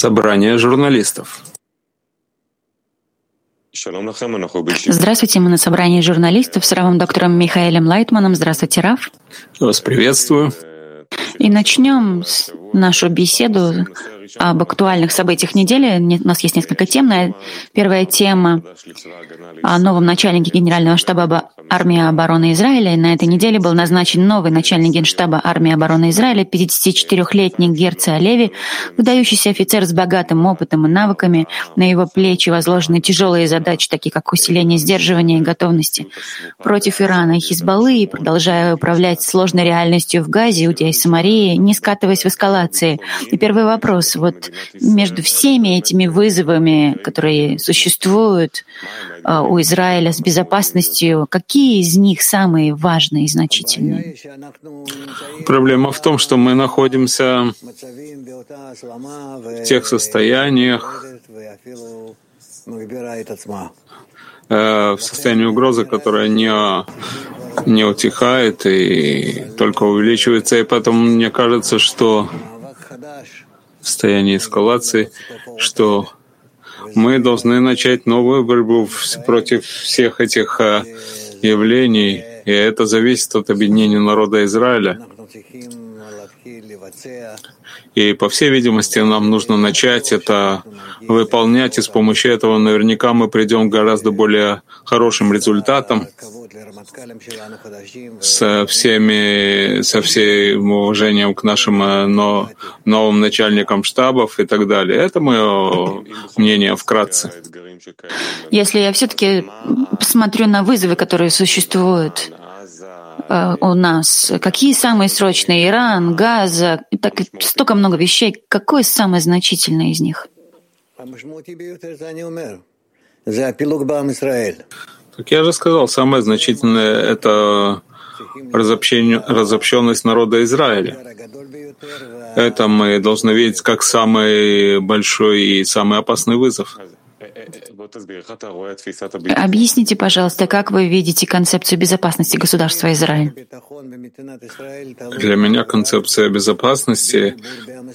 Собрание журналистов. Здравствуйте, мы на собрании журналистов с Равом доктором Михаилем Лайтманом. Здравствуйте, Рав. Вас приветствую. И начнем нашу беседу об актуальных событиях недели. У нас есть несколько тем. Первая тема о новом начальнике Генерального штаба армии обороны Израиля. На этой неделе был назначен новый начальник Генштаба армии обороны Израиля, 54-летний Герци Олеви, выдающийся офицер с богатым опытом и навыками. На его плечи возложены тяжелые задачи, такие как усиление сдерживания и готовности против Ирана и Хизбаллы, и продолжая управлять сложной реальностью в Газе, Иудея и Самарии, не скатываясь в эскалации. И первый вопрос вот между всеми этими вызовами, которые существуют а, у Израиля с безопасностью, какие из них самые важные и значительные? Проблема в том, что мы находимся в тех состояниях, э, в состоянии угрозы, которая не, не утихает и только увеличивается. И поэтому мне кажется, что в состоянии эскалации, что мы должны начать новую борьбу против всех этих а, явлений, и это зависит от объединения народа Израиля. И, по всей видимости, нам нужно начать это выполнять, и с помощью этого наверняка мы придем к гораздо более хорошим результатам со всеми, со всем уважением к нашим э, но, новым начальникам штабов и так далее. Это мое мнение вкратце. Если я все-таки посмотрю на вызовы, которые существуют у нас, какие самые срочные? Иран, Газа, так столько много вещей. Какой самый значительный из них? Как я же сказал, самое значительное — это разобщенность народа Израиля. Это мы должны видеть как самый большой и самый опасный вызов. Объясните, пожалуйста, как вы видите концепцию безопасности государства Израиль? Для меня концепция безопасности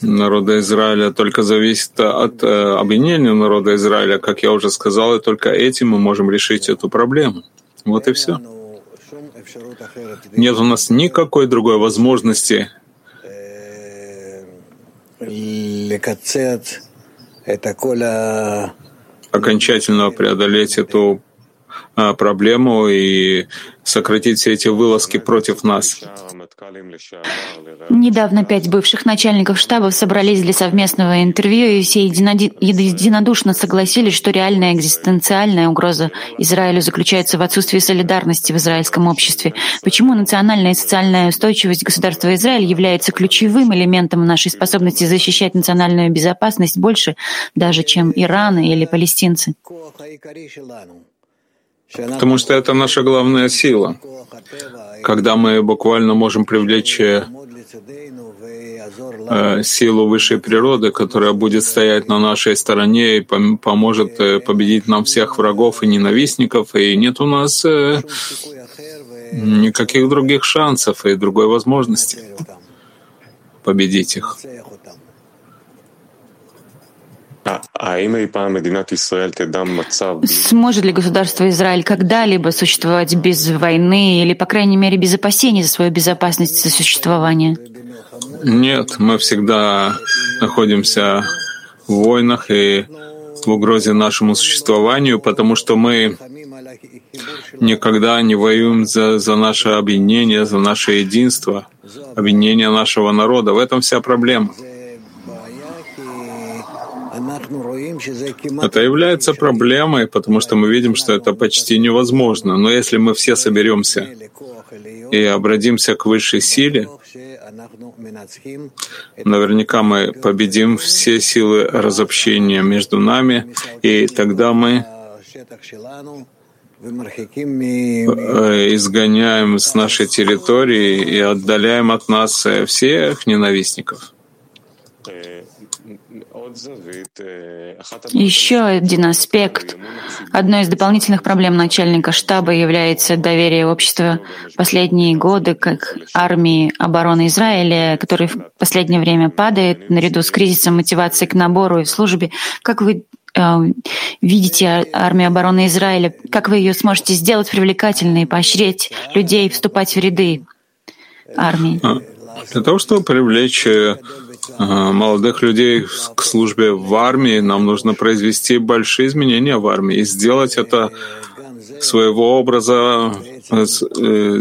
народа Израиля только зависит от э, объединения народа Израиля. Как я уже сказал, и только этим мы можем решить эту проблему. Вот и все. Нет у нас никакой другой возможности окончательно преодолеть эту проблему и сократить все эти вылазки против нас. Недавно пять бывших начальников штабов собрались для совместного интервью, и все единодушно согласились, что реальная экзистенциальная угроза Израилю заключается в отсутствии солидарности в израильском обществе. Почему национальная и социальная устойчивость государства Израиль является ключевым элементом нашей способности защищать национальную безопасность больше даже, чем Иран или палестинцы? Потому что это наша главная сила. Когда мы буквально можем привлечь э, силу высшей природы, которая будет стоять на нашей стороне и поможет э, победить нам всех врагов и ненавистников, и нет у нас э, никаких других шансов и другой возможности победить их. Сможет ли государство Израиль когда-либо существовать без войны или, по крайней мере, без опасений за свою безопасность и существование? Нет, мы всегда находимся в войнах и в угрозе нашему существованию, потому что мы никогда не воюем за, за наше объединение, за наше единство, объединение нашего народа. В этом вся проблема. Это является проблемой, потому что мы видим, что это почти невозможно. Но если мы все соберемся и обратимся к высшей силе, наверняка мы победим все силы разобщения между нами, и тогда мы э, изгоняем с нашей территории и отдаляем от нас всех ненавистников. Еще один аспект. Одной из дополнительных проблем начальника штаба является доверие общества последние годы как армии обороны Израиля, который в последнее время падает наряду с кризисом мотивации к набору и службе. Как вы э, видите армию обороны Израиля? Как вы ее сможете сделать привлекательной, поощрять людей вступать в ряды армии? А, для того, чтобы привлечь э, молодых людей к службе в армии, нам нужно произвести большие изменения в армии и сделать это своего образа, э,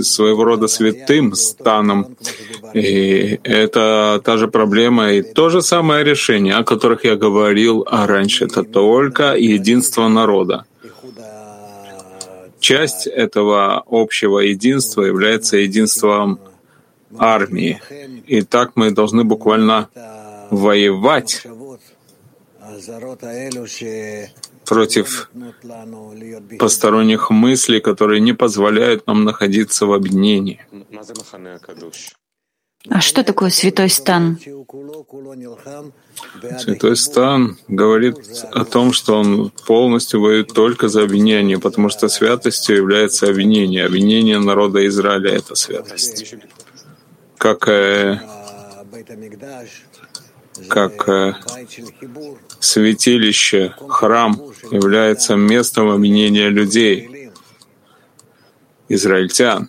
своего рода святым станом. И это та же проблема и то же самое решение, о которых я говорил раньше. Это только единство народа. Часть этого общего единства является единством армии. И так мы должны буквально воевать против посторонних мыслей, которые не позволяют нам находиться в объединении. А что такое святой стан? Святой стан говорит о том, что он полностью воюет только за обвинение, потому что святостью является обвинение. Обвинение народа Израиля — это святость как, э, как э, святилище, храм является местом объединения людей, израильтян.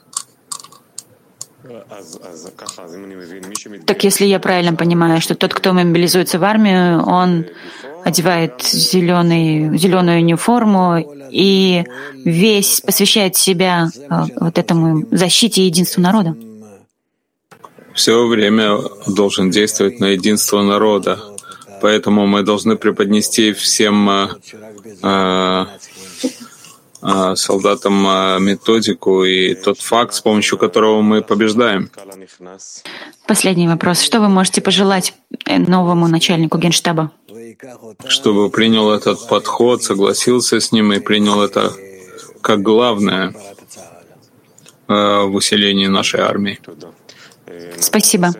Так если я правильно понимаю, что тот, кто мобилизуется в армию, он одевает зеленый, зеленую униформу и весь посвящает себя э, вот этому защите единству народа? Все время должен действовать на единство народа. Поэтому мы должны преподнести всем э, э, э, солдатам методику и тот факт, с помощью которого мы побеждаем. Последний вопрос. Что вы можете пожелать новому начальнику Генштаба? Чтобы принял этот подход, согласился с ним и принял это как главное в усилении нашей армии. Спасибо.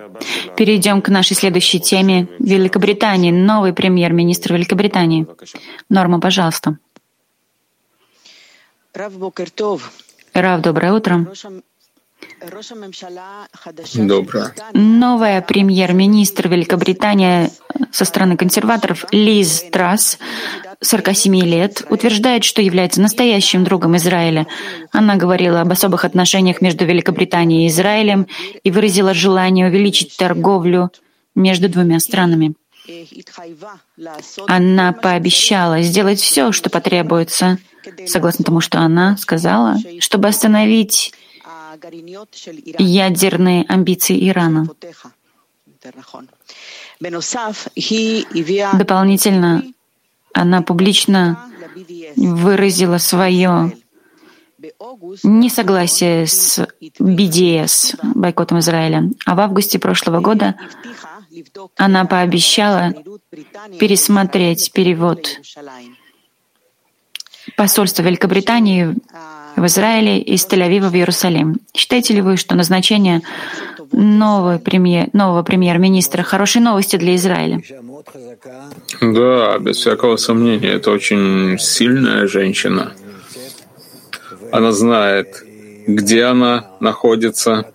Перейдем к нашей следующей теме. Великобритании. Новый премьер-министр Великобритании. Норма, пожалуйста. Рав, доброе утро. Доброе. Новая премьер-министр Великобритании со стороны консерваторов Лиз Трасс, 47 лет, утверждает, что является настоящим другом Израиля. Она говорила об особых отношениях между Великобританией и Израилем и выразила желание увеличить торговлю между двумя странами. Она пообещала сделать все, что потребуется, согласно тому, что она сказала, чтобы остановить ядерные амбиции Ирана. Дополнительно она публично выразила свое несогласие с BDS, бойкотом Израиля. А в августе прошлого года она пообещала пересмотреть перевод посольства Великобритании в Израиле из Тель-Авива в Иерусалим. Считаете ли вы, что назначение нового, премьер, нового премьер-министра хорошие новости для Израиля? Да, без всякого сомнения, это очень сильная женщина. Она знает, где она находится,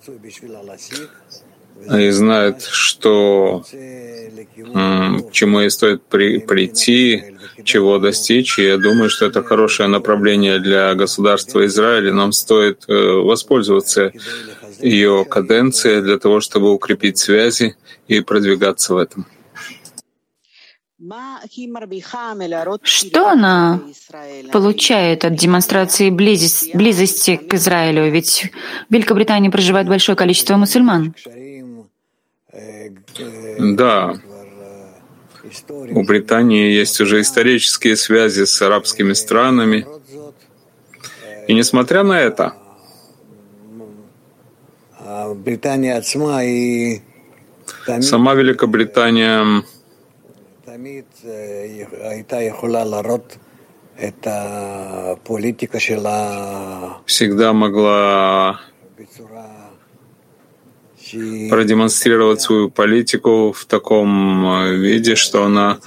и знает, что к чему ей стоит при, прийти, чего достичь. И я думаю, что это хорошее направление для государства Израиля. Нам стоит э, воспользоваться ее каденцией для того, чтобы укрепить связи и продвигаться в этом. Что она получает от демонстрации близости, близости к Израилю? Ведь в Великобритании проживает большое количество мусульман. Да, у Британии есть уже исторические связи с арабскими странами. И несмотря на это, сама Великобритания всегда могла продемонстрировать свою политику в таком э, виде, что она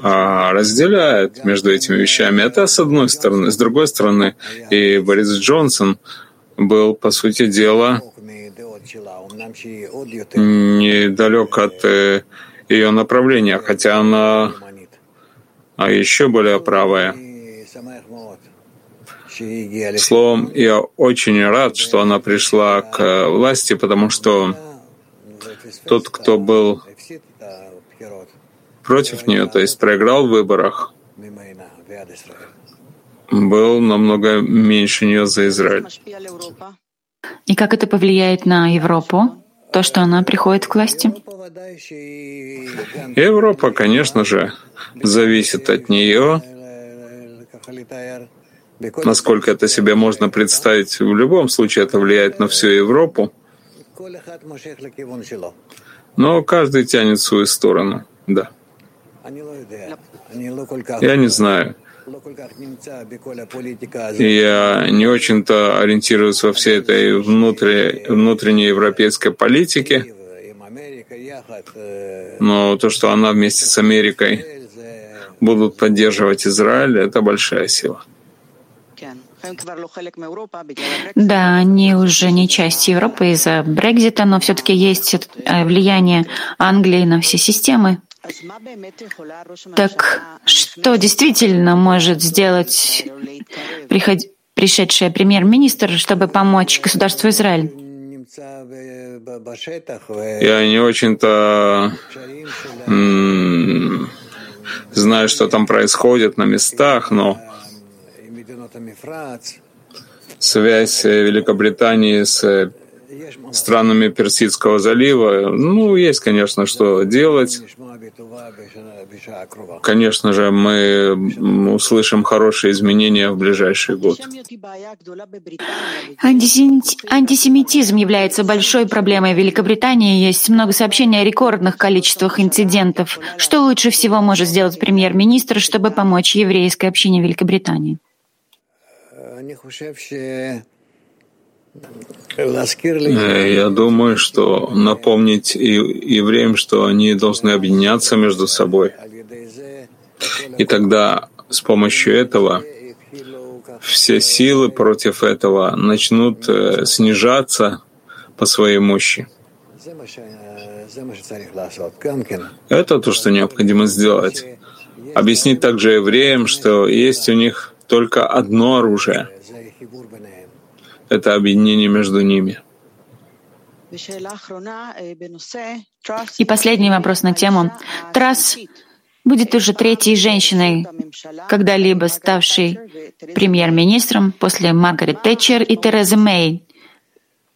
а, разделяет между этими вещами. Это с одной стороны. С другой стороны, и Борис Джонсон был, по сути дела, недалек от э, ее направления, хотя она а еще более правая. Словом, я очень рад, что она пришла к власти, потому что тот, кто был против нее, то есть проиграл в выборах, был намного меньше нее за Израиль. И как это повлияет на Европу? То, что она приходит к власти? Европа, конечно же, зависит от нее. Насколько это себе можно представить, в любом случае это влияет на всю Европу. Но каждый тянет свою сторону, да. Я не знаю. Я не очень-то ориентируюсь во всей этой внутри, внутренней европейской политике, но то, что она вместе с Америкой будут поддерживать Израиль, это большая сила. Да, они уже не часть Европы из-за Брекзита, но все-таки есть э, влияние Англии на все системы. Так что действительно может сделать приход... пришедший премьер-министр, чтобы помочь государству Израиль? Я не очень-то знаю, что там происходит на местах, но связь Великобритании с странами Персидского залива. Ну, есть, конечно, что делать. Конечно же, мы услышим хорошие изменения в ближайший год. Антисемитизм является большой проблемой в Великобритании. Есть много сообщений о рекордных количествах инцидентов. Что лучше всего может сделать премьер-министр, чтобы помочь еврейской общине Великобритании? Э, я думаю, что напомнить евреям, что они должны объединяться между собой. И тогда с помощью этого все силы против этого начнут э, снижаться по своей мощи. Это то, что необходимо сделать. Объяснить также евреям, что есть у них только одно оружие — это объединение между ними. И последний вопрос на тему. Трасс будет уже третьей женщиной, когда-либо ставшей премьер-министром после Маргарет Тэтчер и Терезы Мэй.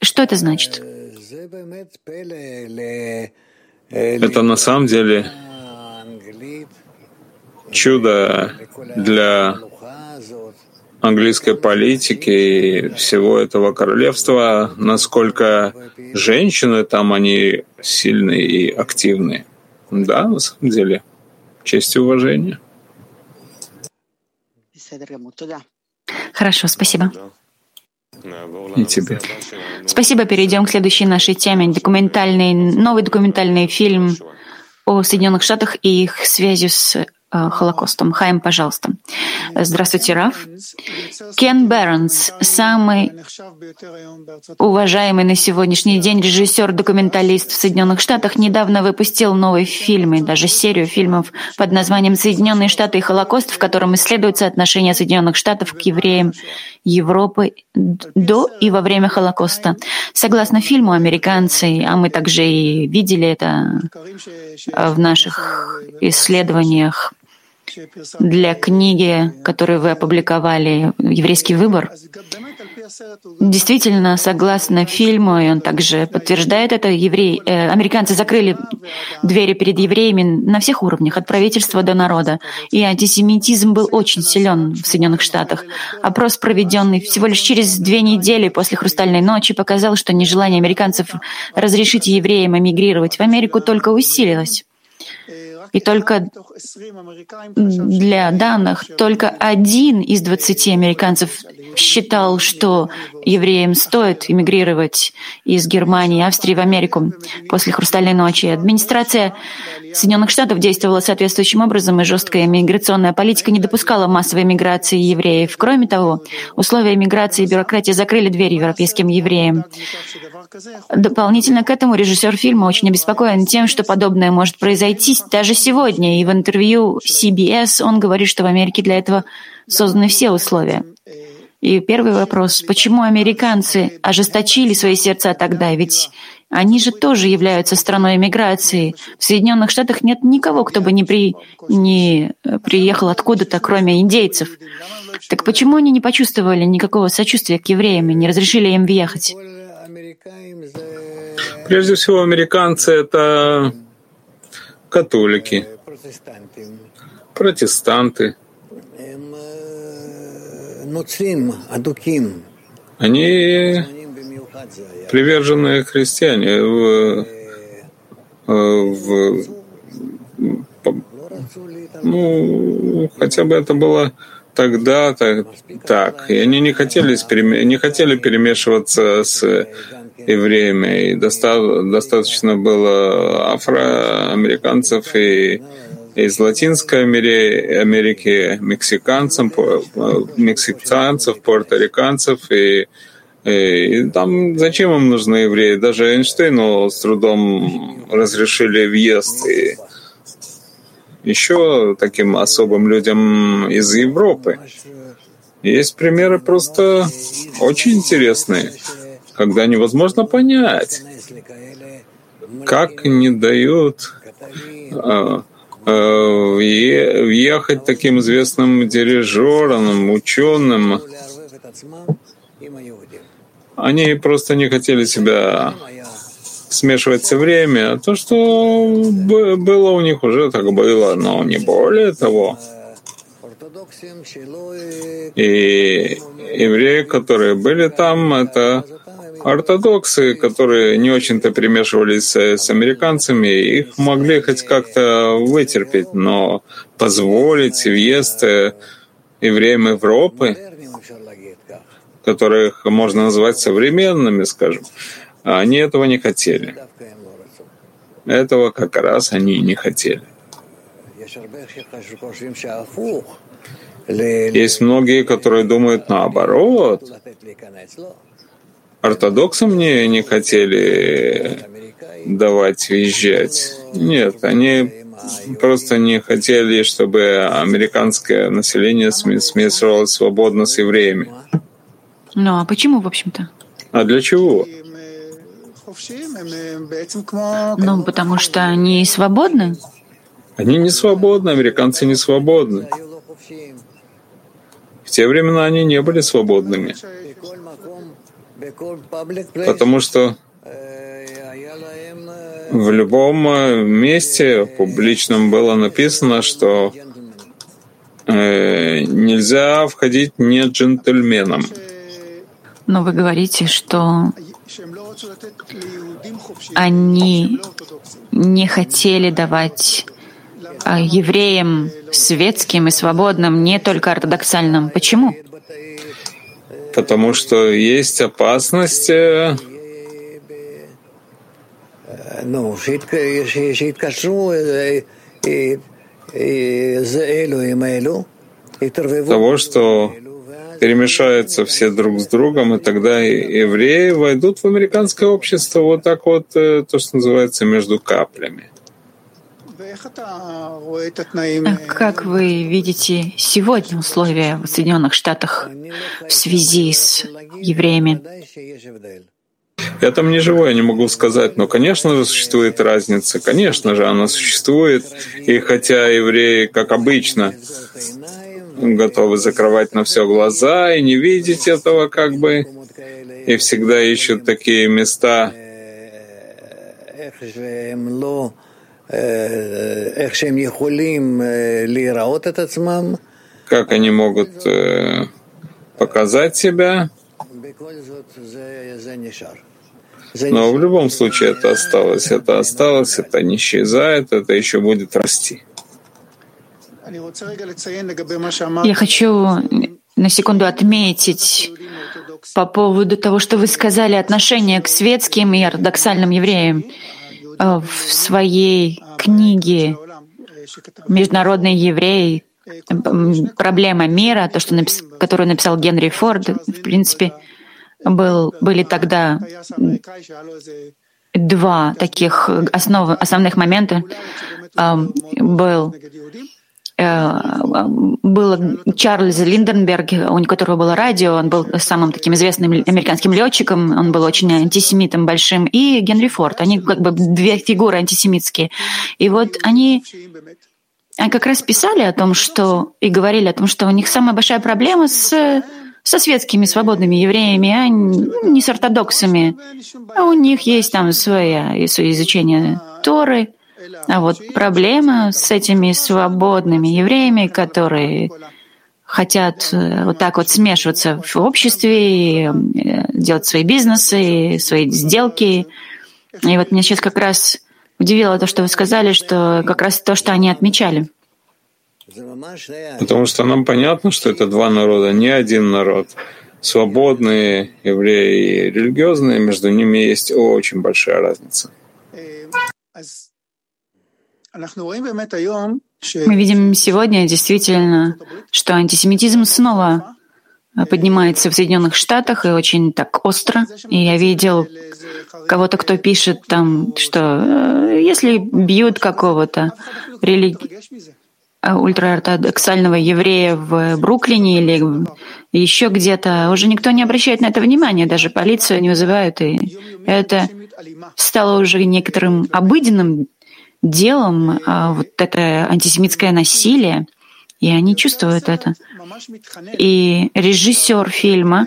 Что это значит? Это на самом деле чудо для английской политики и всего этого королевства, насколько женщины там, они сильные и активные. Да, на самом деле. Честь и уважение. Хорошо, спасибо. И тебе. Спасибо. Перейдем к следующей нашей теме. Документальный, новый документальный фильм о Соединенных Штатах и их связи с Холокостом. Хайм, пожалуйста. Здравствуйте, Раф. Кен Бернс, самый уважаемый на сегодняшний день режиссер-документалист в Соединенных Штатах, недавно выпустил новый фильм и даже серию фильмов под названием «Соединенные Штаты и Холокост», в котором исследуется отношение Соединенных Штатов к евреям Европы до и во время Холокоста. Согласно фильму, американцы, а мы также и видели это в наших исследованиях, для книги, которую вы опубликовали «Еврейский выбор». Действительно, согласно фильму, и он также подтверждает это, евреи, э, американцы закрыли двери перед евреями на всех уровнях, от правительства до народа. И антисемитизм был очень силен в Соединенных Штатах. Опрос, проведенный всего лишь через две недели после «Хрустальной ночи», показал, что нежелание американцев разрешить евреям эмигрировать в Америку только усилилось. И только для данных, только один из 20 американцев считал, что евреям стоит эмигрировать из Германии Австрии в Америку после «Хрустальной ночи». Администрация Соединенных Штатов действовала соответствующим образом, и жесткая миграционная политика не допускала массовой миграции евреев. Кроме того, условия миграции и бюрократии закрыли двери европейским евреям. Дополнительно к этому режиссер фильма очень обеспокоен тем, что подобное может произойти даже сегодня. И в интервью CBS он говорит, что в Америке для этого созданы все условия. И первый вопрос, почему американцы ожесточили свои сердца тогда? Ведь они же тоже являются страной эмиграции. В Соединенных Штатах нет никого, кто бы не, при, не э, приехал откуда-то, кроме индейцев. Так почему они не почувствовали никакого сочувствия к евреям и не разрешили им въехать? Прежде всего, американцы — это католики, протестанты. Они приверженные христиане в, в, ну, хотя бы это было тогда так, так. И они не хотели, не хотели перемешиваться с евреями. И доста, достаточно было афроамериканцев и из Латинской Америки, мексиканцев, мексиканцев, пуэрториканцев и и там зачем им нужны евреи? Даже Эйнштейну с трудом разрешили въезд. И еще таким особым людям из Европы. Есть примеры просто очень интересные, когда невозможно понять, как не дают а, въехать таким известным дирижерам, ученым, они просто не хотели себя смешивать все время. А то, что было у них, уже так было, но не более того. И евреи, которые были там, это ортодоксы, которые не очень-то примешивались с, американцами, их могли хоть как-то вытерпеть, но позволить въезд евреям Европы, которых можно назвать современными, скажем, они этого не хотели. Этого как раз они не хотели. Есть многие, которые думают наоборот. Ортодоксам мне не хотели давать въезжать. Нет, они просто не хотели, чтобы американское население смешивалось свободно с евреями. Ну а почему, в общем-то? А для чего? Ну, потому что они свободны. Они не свободны, американцы не свободны. В те времена они не были свободными. Потому что в любом месте публичном было написано, что э, нельзя входить не джентльменом. Но вы говорите, что они не хотели давать а, евреям светским и свободным, не только ортодоксальным. Почему? Потому что есть опасность э, того, что перемешаются все друг с другом, и тогда евреи войдут в американское общество. Вот так вот, э, то, что называется, между каплями. А как вы видите сегодня условия в Соединенных Штатах в связи с евреями? Я там не живу, я не могу сказать, но, конечно же, существует разница. Конечно же, она существует. И хотя евреи, как обычно, готовы закрывать на все глаза и не видеть этого как бы, и всегда ищут такие места, как они могут э, показать себя. Но в любом случае это осталось, это осталось, это не исчезает, это еще будет расти. Я хочу на секунду отметить по поводу того, что вы сказали, отношение к светским и ортодоксальным евреям э, в своей книге «Международный еврей. Проблема мира», то, что напис... которую написал Генри Форд, в принципе, был, были тогда два таких основ, основных момента. Был Э, был Чарльз Линденберг, у которого было радио, он был самым таким известным американским летчиком, он был очень антисемитом большим, и Генри Форд. Они как бы две фигуры антисемитские. И вот они они как раз писали о том, что и говорили о том, что у них самая большая проблема с со светскими свободными евреями, а не с ортодоксами. А у них есть там свое изучение Торы, а вот проблема с этими свободными евреями, которые хотят э, вот так вот смешиваться в обществе, и э, делать свои бизнесы, свои сделки. И вот меня сейчас как раз удивило то, что вы сказали, что как раз то, что они отмечали. Потому что нам понятно, что это два народа, не один народ. Свободные евреи и религиозные, между ними есть очень большая разница. Мы видим сегодня действительно, что антисемитизм снова поднимается в Соединенных Штатах и очень так остро. И я видел кого-то, кто пишет там, что э, если бьют какого-то религи... ультраортодоксального еврея в Бруклине или еще где-то, уже никто не обращает на это внимания, даже полицию не вызывают. И это стало уже некоторым обыденным делом а, вот это антисемитское насилие, и они чувствуют это. И режиссер фильма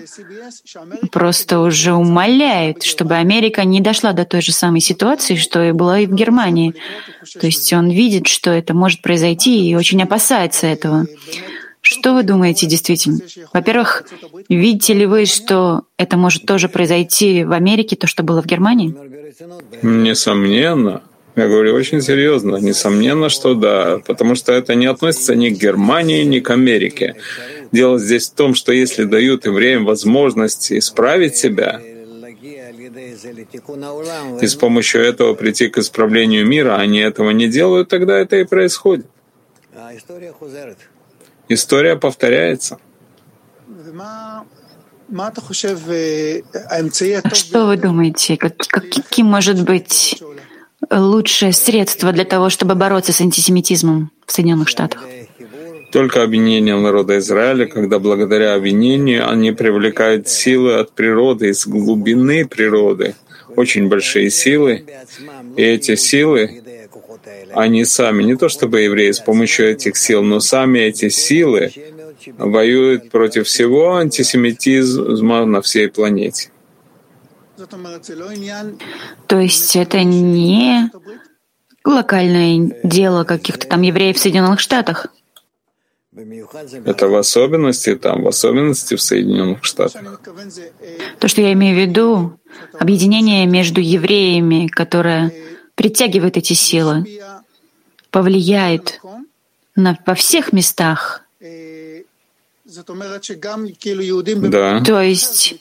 просто уже умоляет, чтобы Америка не дошла до той же самой ситуации, что и была и в Германии. То есть он видит, что это может произойти, и очень опасается этого. Что вы думаете действительно? Во-первых, видите ли вы, что это может тоже произойти в Америке, то, что было в Германии? Несомненно. Я говорю очень серьезно. Несомненно, что да, потому что это не относится ни к Германии, ни к Америке. Дело здесь в том, что если дают евреям возможность исправить себя, и с помощью этого прийти к исправлению мира, они этого не делают, тогда это и происходит. История повторяется. Что вы думаете, как, каким может быть лучшее средство для того, чтобы бороться с антисемитизмом в Соединенных Штатах? Только объединение народа Израиля, когда благодаря объединению они привлекают силы от природы, из глубины природы, очень большие силы. И эти силы, они сами, не то чтобы евреи с помощью этих сил, но сами эти силы воюют против всего антисемитизма на всей планете. То есть это не локальное дело каких-то там евреев в Соединенных Штатах. Это в особенности там, в особенности в Соединенных Штатах. То, что я имею в виду, объединение между евреями, которое притягивает эти силы, повлияет на, во всех местах да. То есть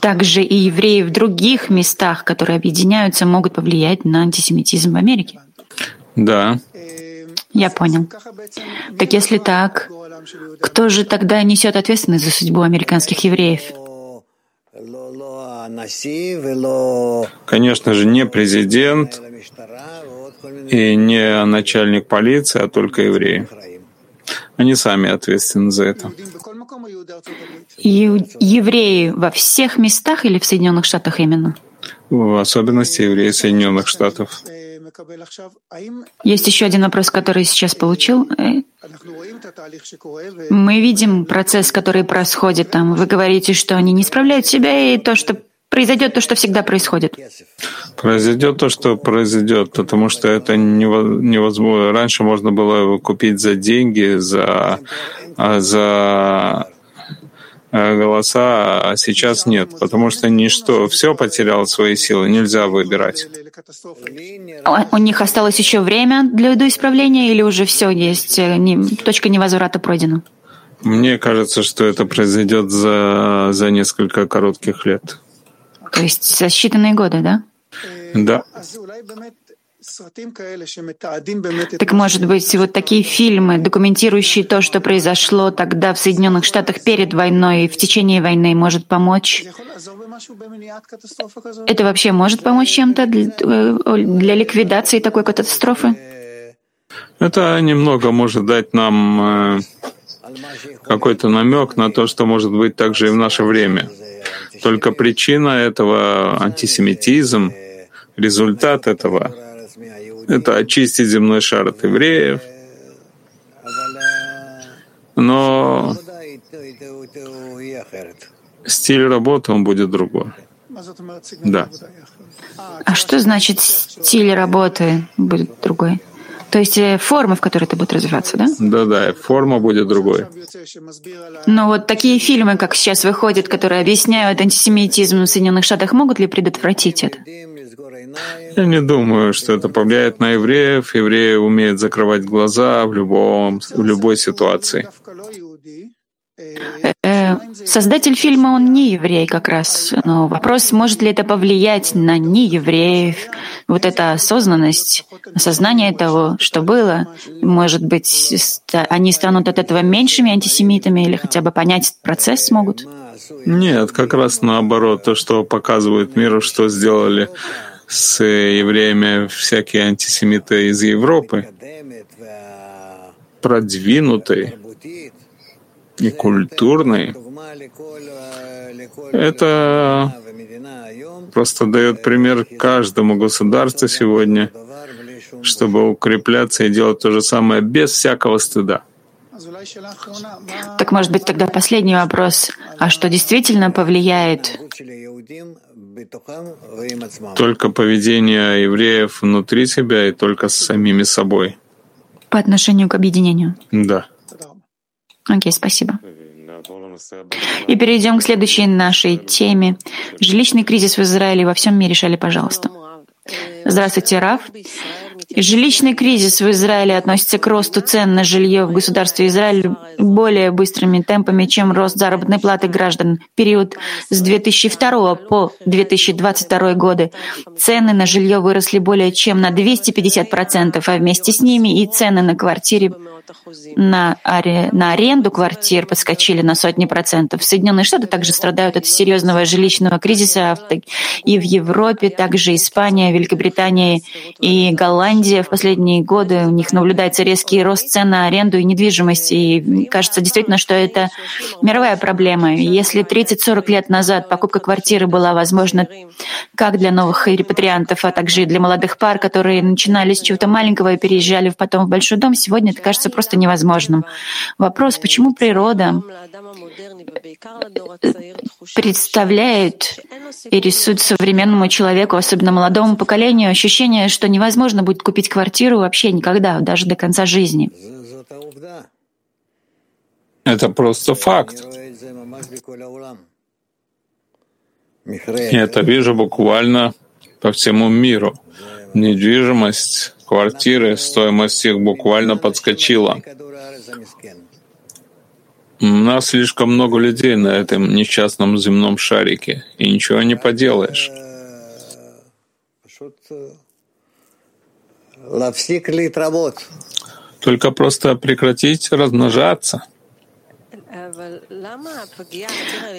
также и евреи в других местах, которые объединяются, могут повлиять на антисемитизм в Америке. Да. Я понял. Так если так, кто же тогда несет ответственность за судьбу американских евреев? Конечно же, не президент и не начальник полиции, а только евреи. Они сами ответственны за это. Евреи во всех местах или в Соединенных Штатах именно? В особенности евреи Соединенных Штатов. Есть еще один вопрос, который сейчас получил. Мы видим процесс, который происходит там. Вы говорите, что они не справляют себя, и то, что произойдет то, что всегда происходит. Произойдет то, что произойдет, потому что это невозможно. Раньше можно было купить за деньги, за, а, за э, голоса, а сейчас нет, потому что ничто, все потеряло свои силы, нельзя выбирать. А у них осталось еще время для исправления или уже все есть, э, точка невозврата пройдена? Мне кажется, что это произойдет за, за несколько коротких лет. То есть за считанные годы, да? Да. Так может быть, вот такие фильмы, документирующие то, что произошло тогда в Соединенных Штатах перед войной и в течение войны, может помочь? Это вообще может помочь чем-то для, для ликвидации такой катастрофы? Это немного может дать нам э, какой-то намек на то, что может быть также и в наше время. Только причина этого антисемитизм, результат этого — это очистить земной шар от евреев. Но стиль работы, он будет другой. Да. А что значит стиль работы будет другой? То есть э, форма, в которой это будет развиваться, да? Да-да, форма будет другой. Но вот такие фильмы, как сейчас выходят, которые объясняют антисемитизм в Соединенных Штатах, могут ли предотвратить это? Я не думаю, что это повлияет на евреев. Евреи умеют закрывать глаза в, любом, в любой ситуации. Создатель фильма, он не еврей как раз. Но вопрос, может ли это повлиять на неевреев, вот эта осознанность, осознание того, что было, может быть, они станут от этого меньшими антисемитами или хотя бы понять процесс смогут? Нет, как раз наоборот, то, что показывает миру, что сделали с евреями всякие антисемиты из Европы, продвинутые, и культурный, это просто дает пример каждому государству сегодня, чтобы укрепляться и делать то же самое без всякого стыда. Так может быть тогда последний вопрос. А что действительно повлияет? Только поведение евреев внутри себя и только с самими собой. По отношению к объединению? Да. Окей, спасибо. И перейдем к следующей нашей теме. Жилищный кризис в Израиле и во всем мире. Шали, пожалуйста. Здравствуйте, Раф. Жилищный кризис в Израиле относится к росту цен на жилье в государстве Израиль более быстрыми темпами, чем рост заработной платы граждан. В период с 2002 по 2022 годы цены на жилье выросли более чем на 250%, а вместе с ними и цены на квартиры на, аре, на аренду квартир подскочили на сотни процентов. Соединенные Штаты также страдают от серьезного жилищного кризиса и в Европе, также Испания, Великобритания и Голландия. В последние годы у них наблюдается резкий рост цен на аренду и недвижимость. И кажется действительно, что это мировая проблема. Если 30-40 лет назад покупка квартиры была возможна как для новых репатриантов, а также и для молодых пар, которые начинали с чего-то маленького и переезжали потом в большой дом, сегодня это кажется просто невозможным. Вопрос, почему природа представляет и рисует современному человеку, особенно молодому поколению, ощущение, что невозможно будет купить квартиру вообще никогда, даже до конца жизни. Это просто факт. Я это вижу буквально по всему миру. Недвижимость квартиры, стоимость их буквально подскочила. У нас слишком много людей на этом несчастном земном шарике, и ничего не поделаешь. Только просто прекратить размножаться —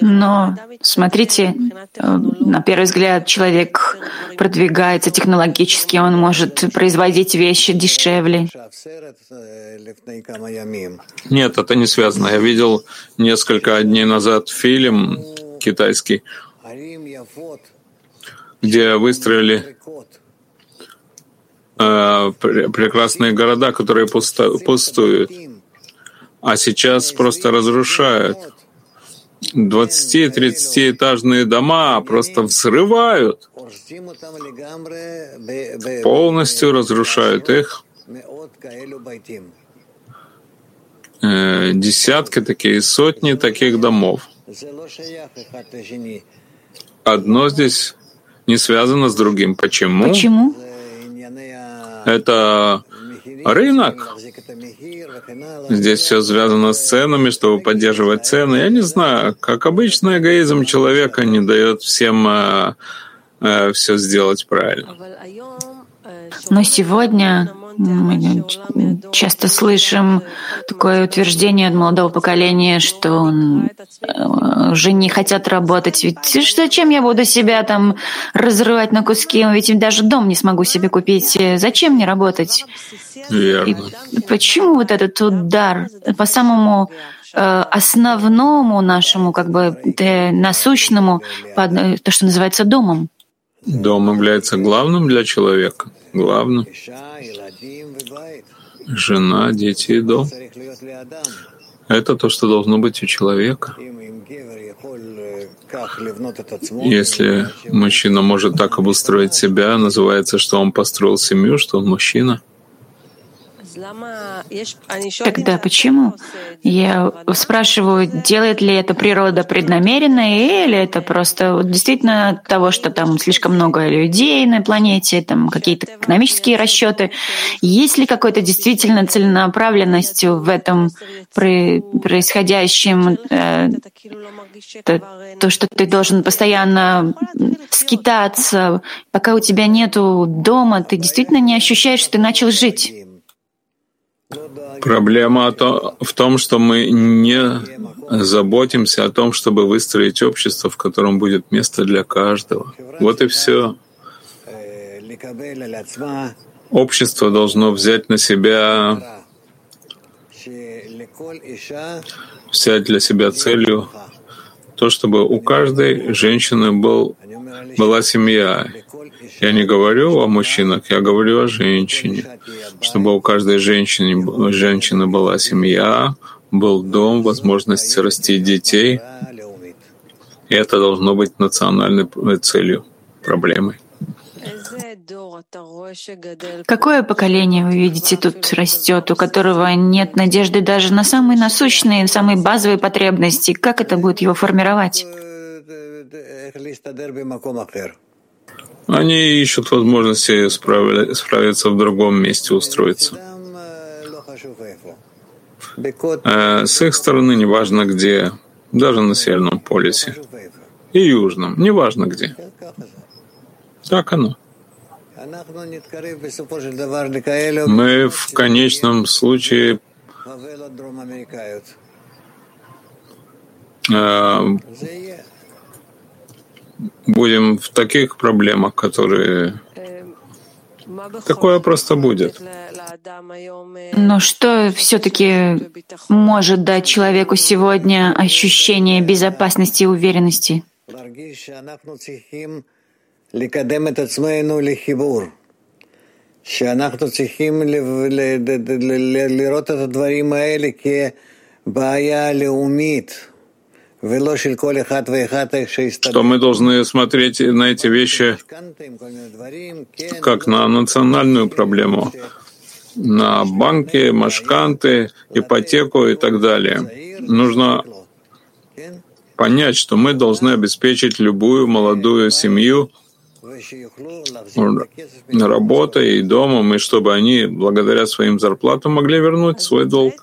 но смотрите, э, на первый взгляд человек продвигается технологически, он может производить вещи дешевле. Нет, это не связано. Я видел несколько дней назад фильм китайский, где выстроили э, прекрасные города, которые пустуют а сейчас просто разрушают. 20-30 этажные дома просто взрывают, полностью разрушают их. Э, десятки такие, сотни таких домов. Одно здесь не связано с другим. Почему? Почему? Это рынок. Здесь все связано с ценами, чтобы поддерживать цены. Я не знаю, как обычно, эгоизм человека не дает всем э, э, все сделать правильно. Но сегодня мы часто слышим такое утверждение от молодого поколения, что он, э, уже не хотят работать. Ведь что, чем я буду себя там разрывать на куски? Ведь даже дом не смогу себе купить. Зачем мне работать? Верно. И почему вот этот удар по самому э, основному нашему, как бы насущному, то, что называется домом? Дом является главным для человека, главным. Жена, дети и дом. Это то, что должно быть у человека. Если мужчина может так обустроить себя, называется, что он построил семью, что он мужчина. Тогда почему? Я спрашиваю, делает ли это природа преднамеренно, или это просто действительно от того, что там слишком много людей на планете, там какие-то экономические расчеты. Есть ли какая-то действительно целенаправленность в этом происходящем, э, то, то, что ты должен постоянно скитаться, пока у тебя нету дома, ты действительно не ощущаешь, что ты начал жить. Проблема в том, что мы не заботимся о том, чтобы выстроить общество, в котором будет место для каждого. Вот и все. Общество должно взять на себя, взять для себя целью то, чтобы у каждой женщины был, была семья. Я не говорю о мужчинах, я говорю о женщине, чтобы у каждой женщины, женщины была семья, был дом, возможность растить детей. И это должно быть национальной целью, проблемой. Какое поколение вы видите тут растет, у которого нет надежды даже на самые насущные, самые базовые потребности? Как это будет его формировать? Они ищут возможности справиться в другом месте, устроиться. Э, с их стороны, неважно где, даже на Северном полюсе. И Южном, неважно где. Так оно. Мы в конечном случае э, будем в таких проблемах, которые... Такое просто будет. Но что все-таки может дать человеку сегодня ощущение безопасности и уверенности? שאנחנו צריכים לראות את הדברים האלה כבעיה לאומית. что мы должны смотреть на эти вещи как на национальную проблему, на банки, машканты, ипотеку и так далее. Нужно понять, что мы должны обеспечить любую молодую семью работой и домом, и чтобы они, благодаря своим зарплатам, могли вернуть свой долг.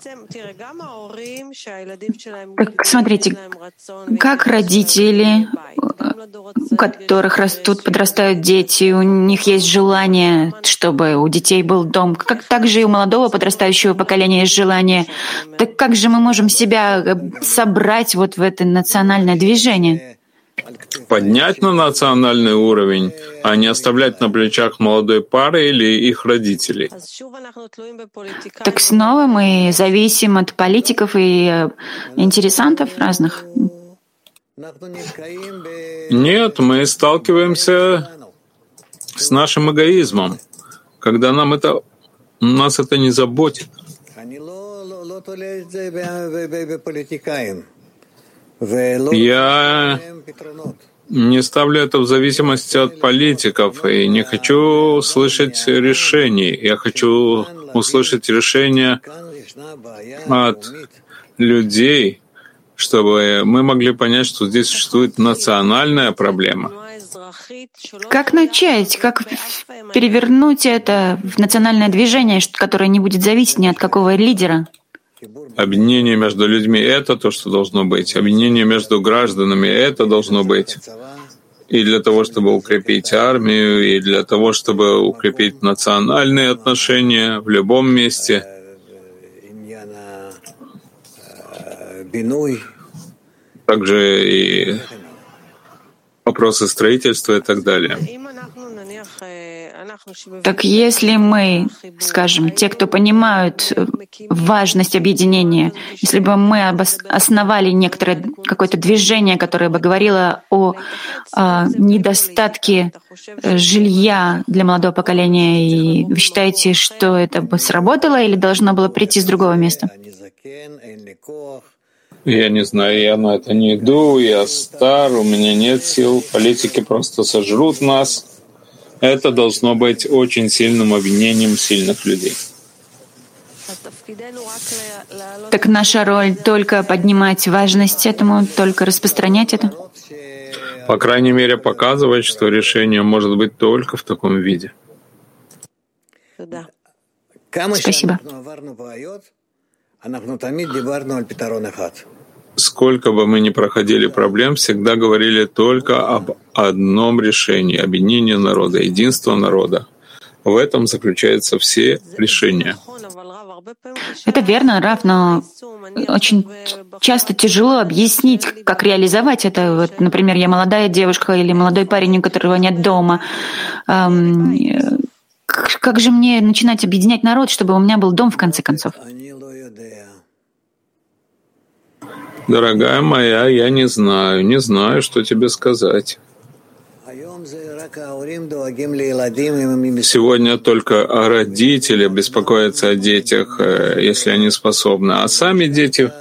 Так смотрите, как родители, у которых растут, подрастают дети, у них есть желание, чтобы у детей был дом, как также и у молодого подрастающего поколения есть желание. Так как же мы можем себя э, собрать вот в это национальное движение? Поднять на национальный уровень, а не оставлять на плечах молодой пары или их родителей. Так снова мы зависим от политиков и э, интересантов разных? Нет, мы сталкиваемся с нашим эгоизмом, когда нам это, нас это не заботит. Я не ставлю это в зависимости от политиков и не хочу слышать решений. Я хочу услышать решения от людей, чтобы мы могли понять, что здесь существует национальная проблема. Как начать? Как перевернуть это в национальное движение, которое не будет зависеть ни от какого лидера? Объединение между людьми — это то, что должно быть. Объединение между гражданами — это должно быть. И для того, чтобы укрепить армию, и для того, чтобы укрепить национальные отношения в любом месте. Также и вопросы строительства и так далее. Так если мы, скажем, те, кто понимают э, важность объединения, если бы мы основали некоторое какое-то движение, которое бы говорило о, о недостатке э, жилья для молодого поколения, и вы считаете, что это бы сработало или должно было прийти с другого места? Я не знаю, я на это не иду, я стар, у меня нет сил, политики просто сожрут нас. Это должно быть очень сильным обвинением сильных людей. Так наша роль только поднимать важность этому, только распространять это? По крайней мере, показывать, что решение может быть только в таком виде. Спасибо. Сколько бы мы ни проходили проблем, всегда говорили только об одном решении — объединении народа, единство народа. В этом заключаются все решения. Это верно, Раф, но очень часто тяжело объяснить, как реализовать это. Вот, например, я молодая девушка или молодой парень, у которого нет дома. Эм, как же мне начинать объединять народ, чтобы у меня был дом в конце концов? Дорогая моя, я не знаю, не знаю, что тебе сказать. Сегодня только родители беспокоятся о детях, э, если они способны, а сами дети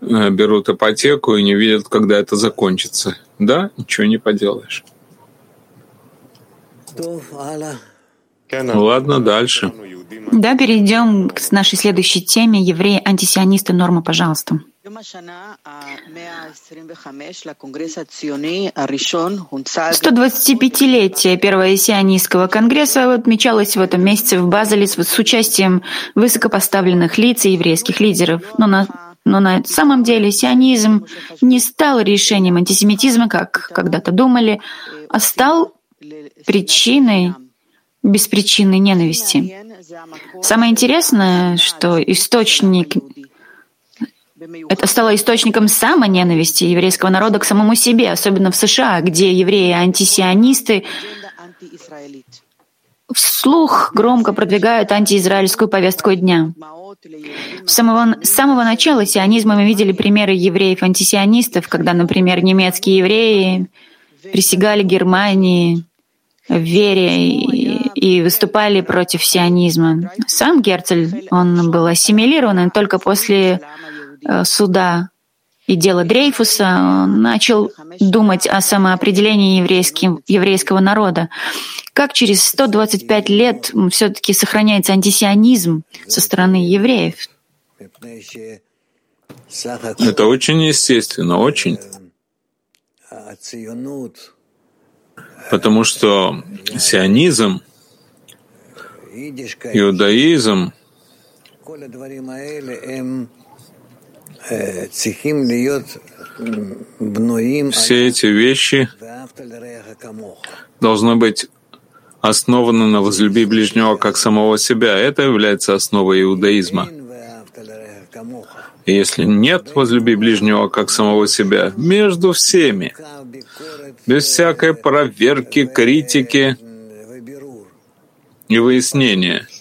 э, берут ипотеку и не видят, когда это закончится. Да, ничего не поделаешь. Ладно, дальше. Да, перейдем к нашей следующей теме. Евреи, антисионисты, норма, пожалуйста. 125-летие Первого сионистского конгресса отмечалось в этом месяце в Базеле с участием высокопоставленных лиц и еврейских лидеров. Но на, но на самом деле сионизм не стал решением антисемитизма, как когда-то думали, а стал причиной беспричинной ненависти. Самое интересное, что источник это стало источником самоненависти еврейского народа к самому себе, особенно в США, где евреи-антисионисты вслух громко продвигают антиизраильскую повестку дня. С самого, с самого начала сионизма мы видели примеры евреев-антисионистов, когда, например, немецкие евреи присягали Германии в вере и, выступали против сионизма. Сам Герцель, он был ассимилирован, и только после Э, суда и дела Дрейфуса, он начал думать о самоопределении еврейским, еврейского народа. Как через 125 лет все-таки сохраняется антисионизм со стороны евреев? Это очень естественно, очень. Потому что сионизм, иудаизм, все эти вещи должны быть основаны на возлюби ближнего как самого себя. Это является основой иудаизма. И если нет возлюби ближнего как самого себя, между всеми, без всякой проверки, критики и выяснения —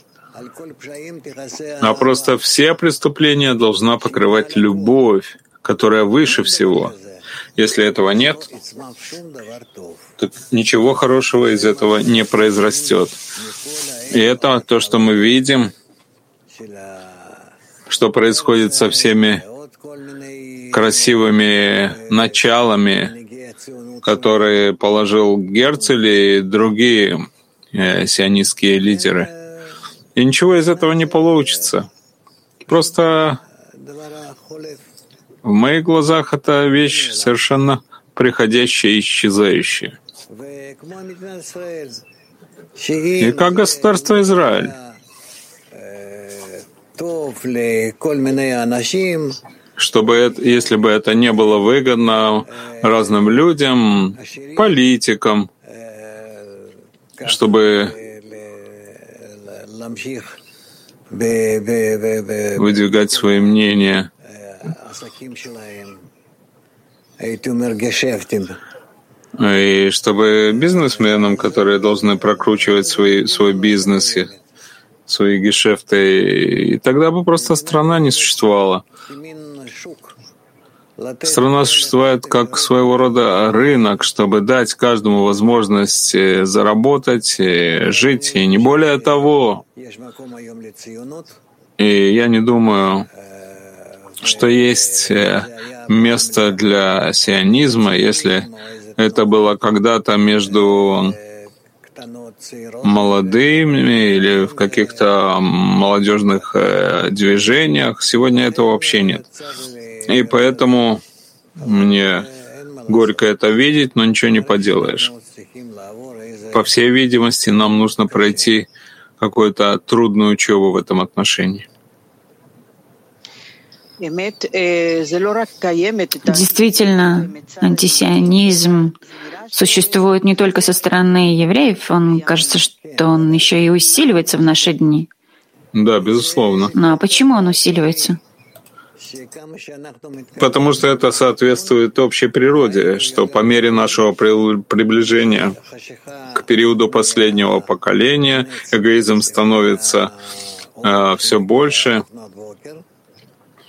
а просто все преступления должна покрывать любовь, которая выше всего. Если этого нет, то ничего хорошего из этого не произрастет. И это то, что мы видим, что происходит со всеми красивыми началами, которые положил Герцель и другие э, сионистские лидеры — и ничего из этого не получится. Просто В моих глазах это вещь совершенно приходящая и исчезающая. И как государство Израиль, чтобы, это, если бы это не было выгодно разным людям, политикам, чтобы выдвигать свои мнения, и чтобы бизнесменам, которые должны прокручивать свои, свой бизнес, свои гешефты, и тогда бы просто страна не существовала. Страна существует как своего рода рынок, чтобы дать каждому возможность э, заработать, э, жить, и не более того. И я не думаю, что есть э, место для сионизма, если это было когда-то между молодыми или в каких-то молодежных движениях. Сегодня этого вообще нет. И поэтому мне горько это видеть, но ничего не поделаешь. По всей видимости, нам нужно пройти какую-то трудную учебу в этом отношении. Действительно, антисионизм существует не только со стороны евреев, он кажется, что он еще и усиливается в наши дни. Да, безусловно. Но почему он усиливается? Потому что это соответствует общей природе, что по мере нашего приближения к периоду последнего поколения эгоизм становится э, все больше,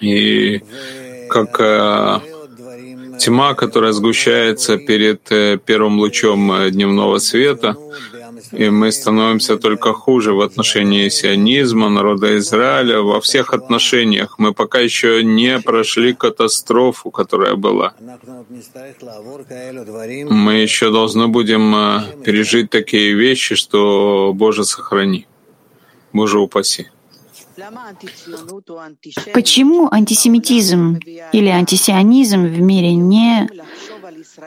и как э, тьма, которая сгущается перед э, первым лучом э, дневного света, и мы становимся только хуже в отношении сионизма, народа Израиля, во всех отношениях. Мы пока еще не прошли катастрофу, которая была. Мы еще должны будем э, пережить такие вещи, что Боже сохрани, Боже упаси. Почему антисемитизм или антисионизм в мире не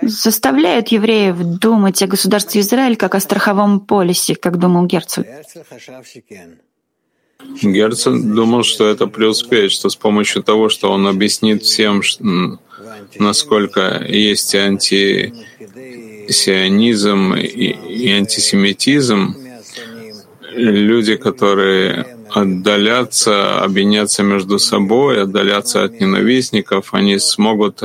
заставляют евреев думать о государстве Израиль как о страховом полисе, как думал Герцог? Герцог думал, что это преуспеет, что с помощью того, что он объяснит всем, насколько есть антисионизм и антисемитизм, люди, которые отдалятся, объединяться между собой, отдаляться от ненавистников, они смогут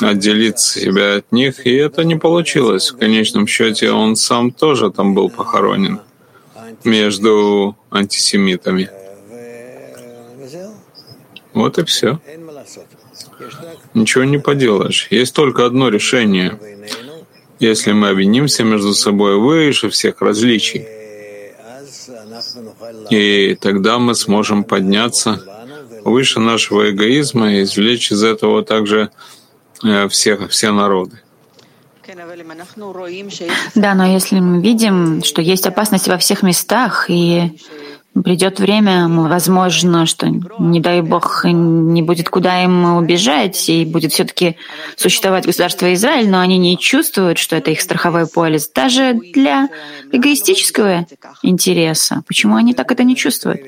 отделить себя от них, и это не получилось. В конечном счете он сам тоже там был похоронен между антисемитами. Вот и все. Ничего не поделаешь. Есть только одно решение. Если мы объединимся между собой выше всех различий, и тогда мы сможем подняться выше нашего эгоизма и извлечь из этого также Э, всех, все народы. Да, но если мы видим, что есть опасность во всех местах, и придет время, возможно, что, не дай бог, не будет куда им убежать, и будет все-таки существовать государство Израиль, но они не чувствуют, что это их страховой полис, даже для эгоистического интереса. Почему они так это не чувствуют?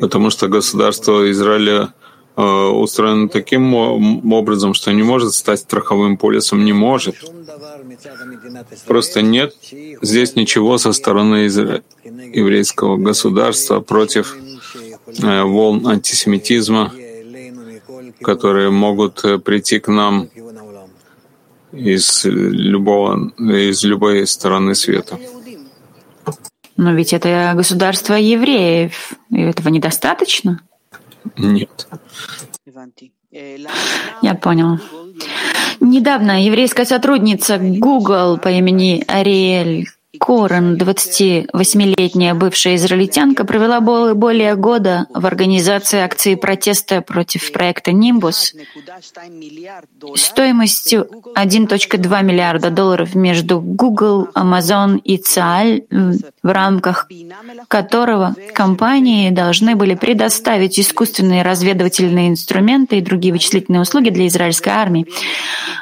Потому что государство Израиля Э, устроена таким образом, что не может стать страховым полисом, не может. Просто нет здесь ничего со стороны еврейского государства против э, волн антисемитизма, которые могут э, прийти к нам из, любого, из любой стороны света. Но ведь это государство евреев, и этого недостаточно? Нет. Я понял. Недавно еврейская сотрудница Google по имени Ариэль Корен, 28-летняя бывшая израильтянка, провела более года в организации акции протеста против проекта «Нимбус» стоимостью 1.2 миллиарда долларов между Google, Amazon и ЦААЛЬ, в рамках которого компании должны были предоставить искусственные разведывательные инструменты и другие вычислительные услуги для израильской армии.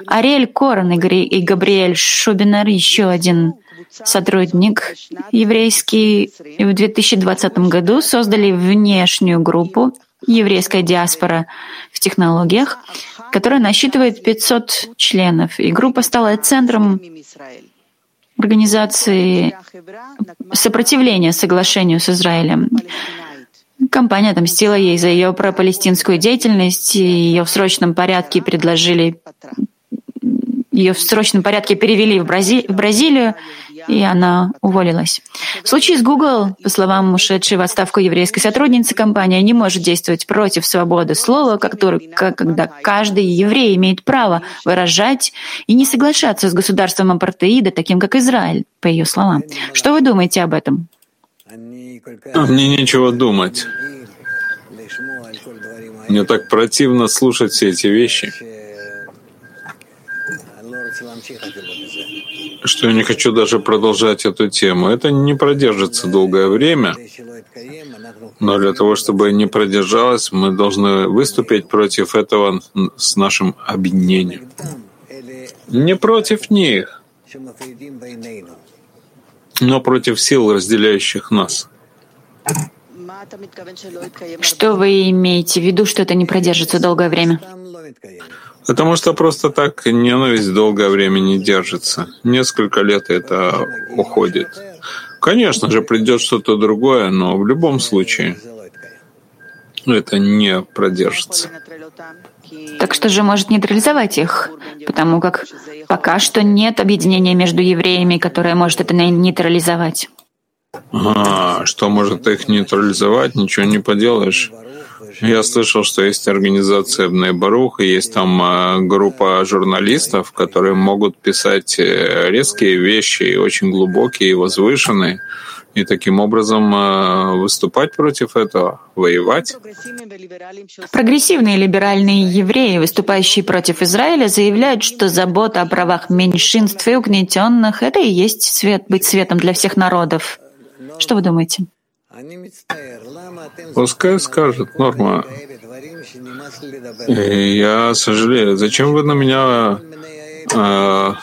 Ариэль Корен и Габриэль Шубинер, еще один сотрудник еврейский, в 2020 году создали внешнюю группу «Еврейская диаспора в технологиях», которая насчитывает 500 членов. И группа стала центром организации сопротивления соглашению с Израилем. Компания отомстила ей за ее пропалестинскую деятельность, и ее в срочном порядке предложили ее в срочном порядке перевели в, Брази... в Бразилию, и она уволилась. В случае с Google, по словам ушедшей в отставку еврейской сотрудницы, компания не может действовать против свободы слова, когда каждый еврей имеет право выражать и не соглашаться с государством апартеида, таким как Израиль, по ее словам. Что вы думаете об этом? Мне нечего думать. Мне так противно слушать все эти вещи что я не хочу даже продолжать эту тему. Это не продержится долгое время, но для того, чтобы не продержалось, мы должны выступить против этого с нашим объединением. Не против них, но против сил, разделяющих нас. Что вы имеете в виду, что это не продержится долгое время? Потому что просто так ненависть долгое время не держится. Несколько лет это уходит. Конечно же, придет что-то другое, но в любом случае это не продержится. Так что же может нейтрализовать их? Потому как пока что нет объединения между евреями, которое может это нейтрализовать. А, что может их нейтрализовать? Ничего не поделаешь. Я слышал, что есть организация Бнейбарух, и есть там а, группа журналистов, которые могут писать э, резкие вещи, очень глубокие и возвышенные, и таким образом а, выступать против этого, воевать. Прогрессивные либеральные евреи, выступающие против Израиля, заявляют, что забота о правах меньшинств и угнетенных — это и есть свет, быть светом для всех народов. Что вы думаете? Пускай скажет, Норма. Я сожалею. Зачем вы на меня э,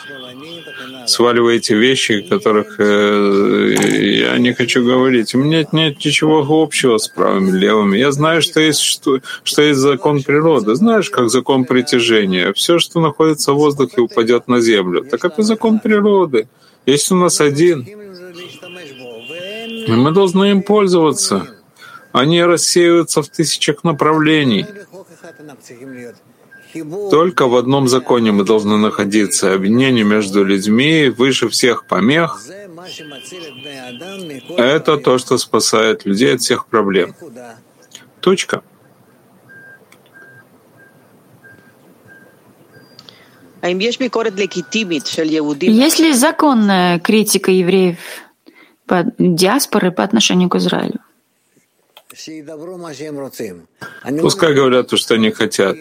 сваливаете вещи, которых э, я не хочу говорить? У меня нет ничего общего с правыми левыми. Я знаю, что есть, что, что есть закон природы. Знаешь, как закон притяжения. Все, что находится в воздухе, упадет на землю. Так это закон природы. Есть у нас один. И мы должны им пользоваться. Они рассеиваются в тысячах направлений. Только в одном законе мы должны находиться. Объединение между людьми выше всех помех. Это то, что спасает людей от всех проблем. Точка. Есть ли законная критика евреев по диаспоры по отношению к Израилю? Пускай говорят то, что они хотят.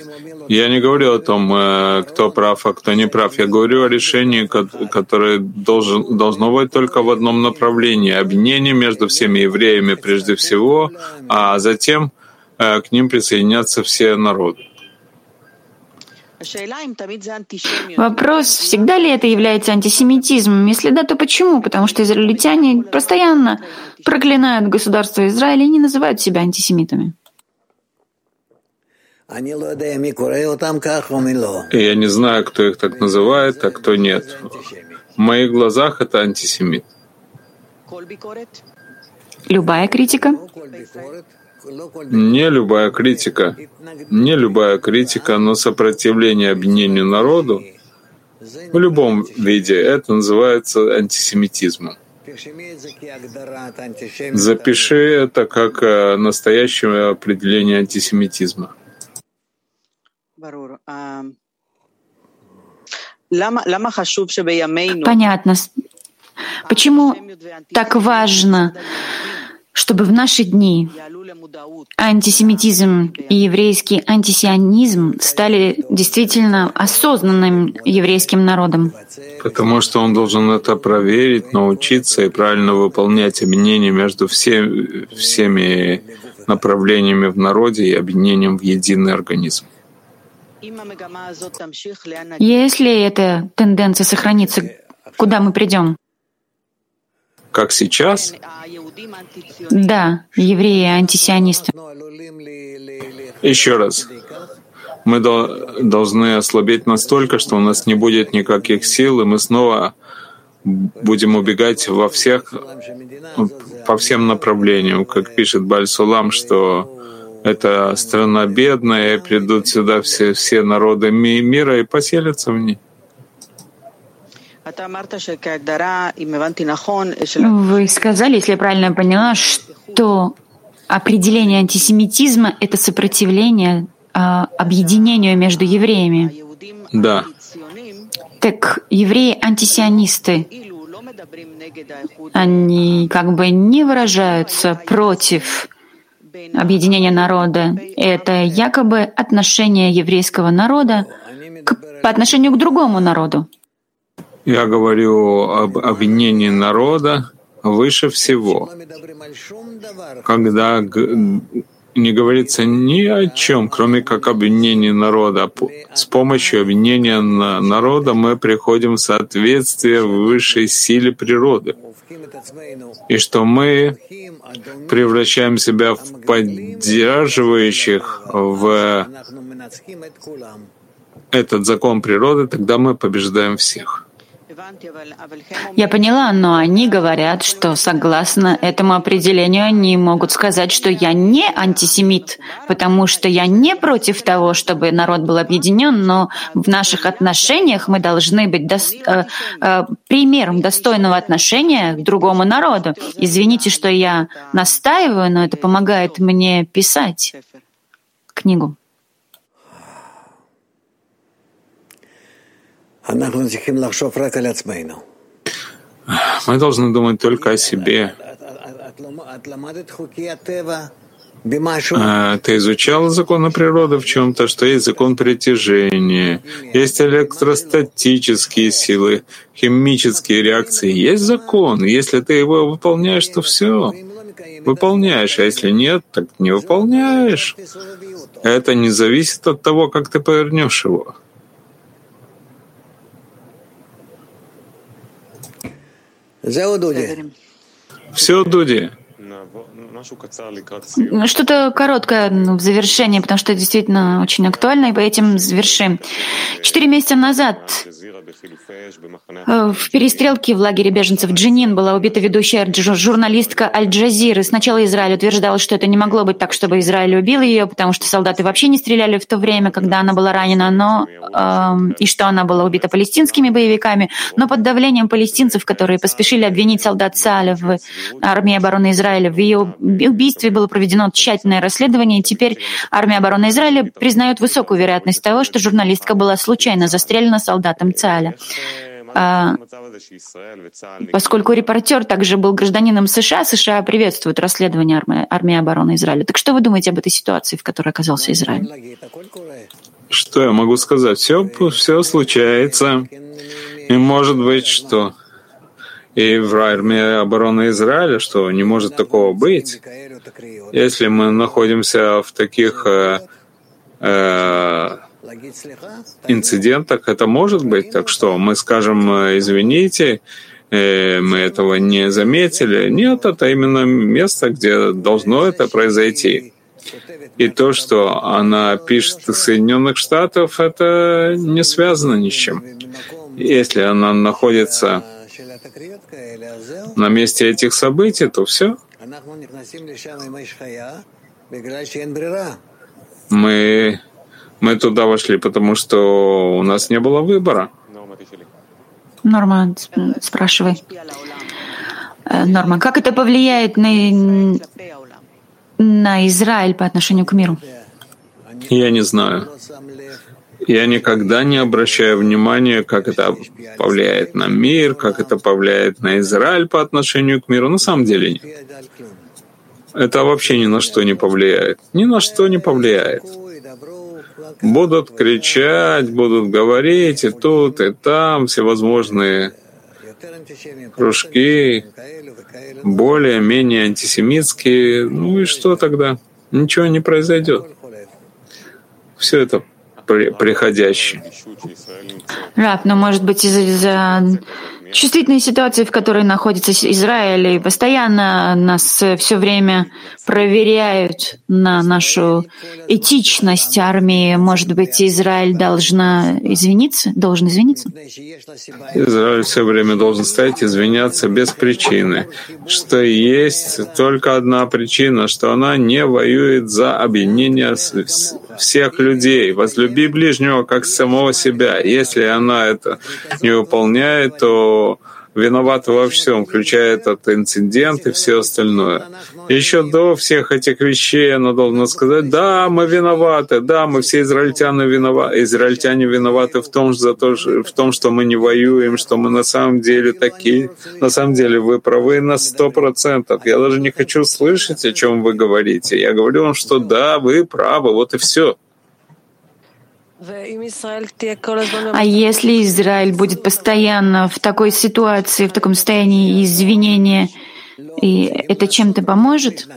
Я не говорю о том, э, кто прав, а кто не прав. Я говорю о решении, которое должен, должно быть только в одном направлении. Объединение между всеми евреями прежде всего, а затем э, к ним присоединятся все народы. Вопрос, всегда ли это является антисемитизмом? Если да, то почему? Потому что израильтяне постоянно проклинают государство Израиля и не называют себя антисемитами. Я не знаю, кто их так называет, а кто нет. В моих глазах это антисемит. Любая критика? Не любая критика, не любая критика, но сопротивление объединению народу в любом виде, это называется антисемитизмом. Запиши это как э, настоящее определение антисемитизма. Понятно. Почему так важно, чтобы в наши дни антисемитизм и еврейский антисионизм стали действительно осознанным еврейским народом? Потому что он должен это проверить, научиться и правильно выполнять объединение между все, всеми направлениями в народе и объединением в единый организм. Если эта тенденция сохранится, куда мы придем? Как сейчас? Да, евреи антисионисты. Еще раз. Мы должны ослабеть настолько, что у нас не будет никаких сил, и мы снова будем убегать во всех, по всем направлениям, как пишет Бальсулам, что это страна бедная, и придут сюда все, все народы мира и поселятся в ней. Вы сказали, если я правильно поняла, что определение антисемитизма — это сопротивление а, объединению между евреями. Да. Так евреи-антисионисты, они как бы не выражаются против объединения народа. Это якобы отношение еврейского народа к, по отношению к другому народу. Я говорю об объединении народа выше всего, когда не говорится ни о чем, кроме как объединения народа. С помощью объединения народа мы приходим в соответствие высшей силе природы. И что мы превращаем себя в поддерживающих в этот закон природы, тогда мы побеждаем всех. Я поняла, но они говорят, что согласно этому определению они могут сказать, что я не антисемит, потому что я не против того, чтобы народ был объединен, но в наших отношениях мы должны быть до, э, э, примером достойного отношения к другому народу. Извините, что я настаиваю, но это помогает мне писать книгу. Мы должны думать только о себе. А, ты изучал законы природы в чем-то, что есть закон притяжения, есть электростатические силы, химические реакции. Есть закон. Если ты его выполняешь, то все. Выполняешь, а если нет, так не выполняешь. Это не зависит от того, как ты повернешь его. Все, Дуди. Что-то короткое в завершении, потому что это действительно очень актуально, и по этим завершим. Четыре месяца назад э, в перестрелке в лагере беженцев Джинин была убита ведущая журналистка Аль-Джазиры. Сначала Израиль утверждал, что это не могло быть так, чтобы Израиль убил ее, потому что солдаты вообще не стреляли в то время, когда она была ранена, но э, и что она была убита палестинскими боевиками. Но под давлением палестинцев, которые поспешили обвинить солдат Сааля в армии обороны Израиля в ее убийстве было проведено тщательное расследование, и теперь армия обороны Израиля признает высокую вероятность того, что журналистка была случайно застрелена солдатом ЦАЛЯ. А, поскольку репортер также был гражданином США, США приветствуют расследование армии, армии обороны Израиля. Так что вы думаете об этой ситуации, в которой оказался Израиль? Что я могу сказать? Все, все случается. И может быть, что и в армии обороны Израиля, что не может такого быть. Если мы находимся в таких э, э, инцидентах, это может быть. Так что мы скажем, э, извините, э, мы этого не заметили. Нет, это именно место, где должно это произойти. И то, что она пишет из Соединенных Штатов, это не связано ни с чем. Если она находится на месте этих событий, то все. Мы, мы туда вошли, потому что у нас не было выбора. Норма, спрашивай. Э, Норма, как это повлияет на, на Израиль по отношению к миру? Я не знаю. Я никогда не обращаю внимания, как это повлияет на мир, как это повлияет на Израиль по отношению к миру. На самом деле нет. Это вообще ни на что не повлияет. Ни на что не повлияет. Будут кричать, будут говорить и тут, и там, всевозможные кружки, более-менее антисемитские. Ну и что тогда? Ничего не произойдет. Все это приходящее. Раб, но может быть из-за чувствительной ситуации, в которой находится Израиль, и постоянно нас все время проверяют на нашу этичность армии. Может быть, Израиль должна извиниться, должен извиниться? Израиль все время должен стоять извиняться без причины, что есть только одна причина, что она не воюет за объединение всех людей. Возлюби ближнего как самого себя. Если она это не выполняет, то виновата во всем, включая этот инцидент и все остальное. Еще до всех этих вещей она должна сказать, да, мы виноваты, да, мы все израильтяне виноваты, израильтяне виноваты в том, за то, в том, что мы не воюем, что мы на самом деле такие. На самом деле вы правы на сто процентов. Я даже не хочу слышать, о чем вы говорите. Я говорю вам, что да, вы правы, вот и все. А если Израиль будет постоянно в такой ситуации, в таком состоянии извинения, и это чем-то поможет?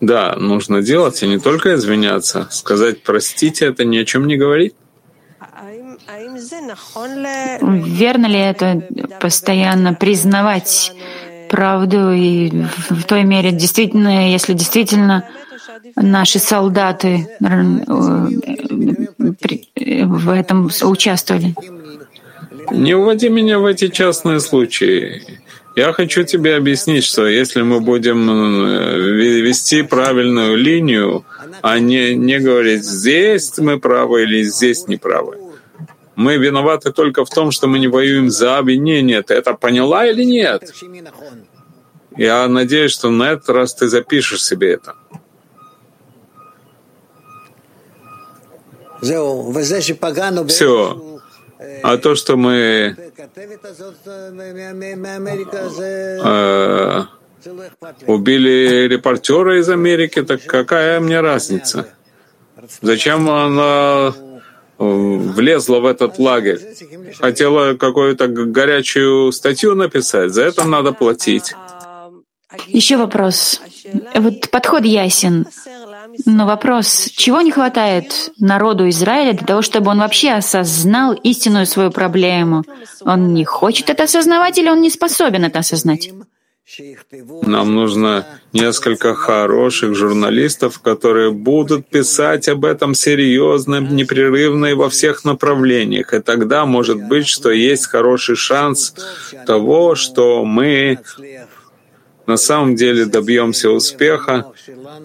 Да, нужно делать, и не только извиняться. Сказать «простите» — это ни о чем не говорит. Верно ли это постоянно признавать правду и в той мере действительно, если действительно наши солдаты в этом участвовали. Не уводи меня в эти частные случаи. Я хочу тебе объяснить, что если мы будем э, вести правильную линию, а не, не говорить, здесь мы правы или здесь не правы. Мы виноваты только в том, что мы не воюем за обвинение. Ты это поняла или нет? Я надеюсь, что на этот раз ты запишешь себе это. Все. А то, что мы э, убили репортера из Америки, так какая мне разница? Зачем она влезла в этот лагерь? Хотела какую-то горячую статью написать, за это надо платить. Еще вопрос. Вот подход ясен. Но вопрос, чего не хватает народу Израиля для того, чтобы он вообще осознал истинную свою проблему? Он не хочет это осознавать или он не способен это осознать? Нам нужно несколько хороших журналистов, которые будут писать об этом серьезно, непрерывно и во всех направлениях. И тогда может быть, что есть хороший шанс того, что мы на самом деле добьемся успеха,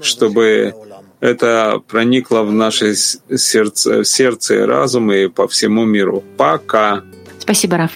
чтобы это проникло в наше сердце, сердце и разум и по всему миру. Пока. Спасибо, Раф.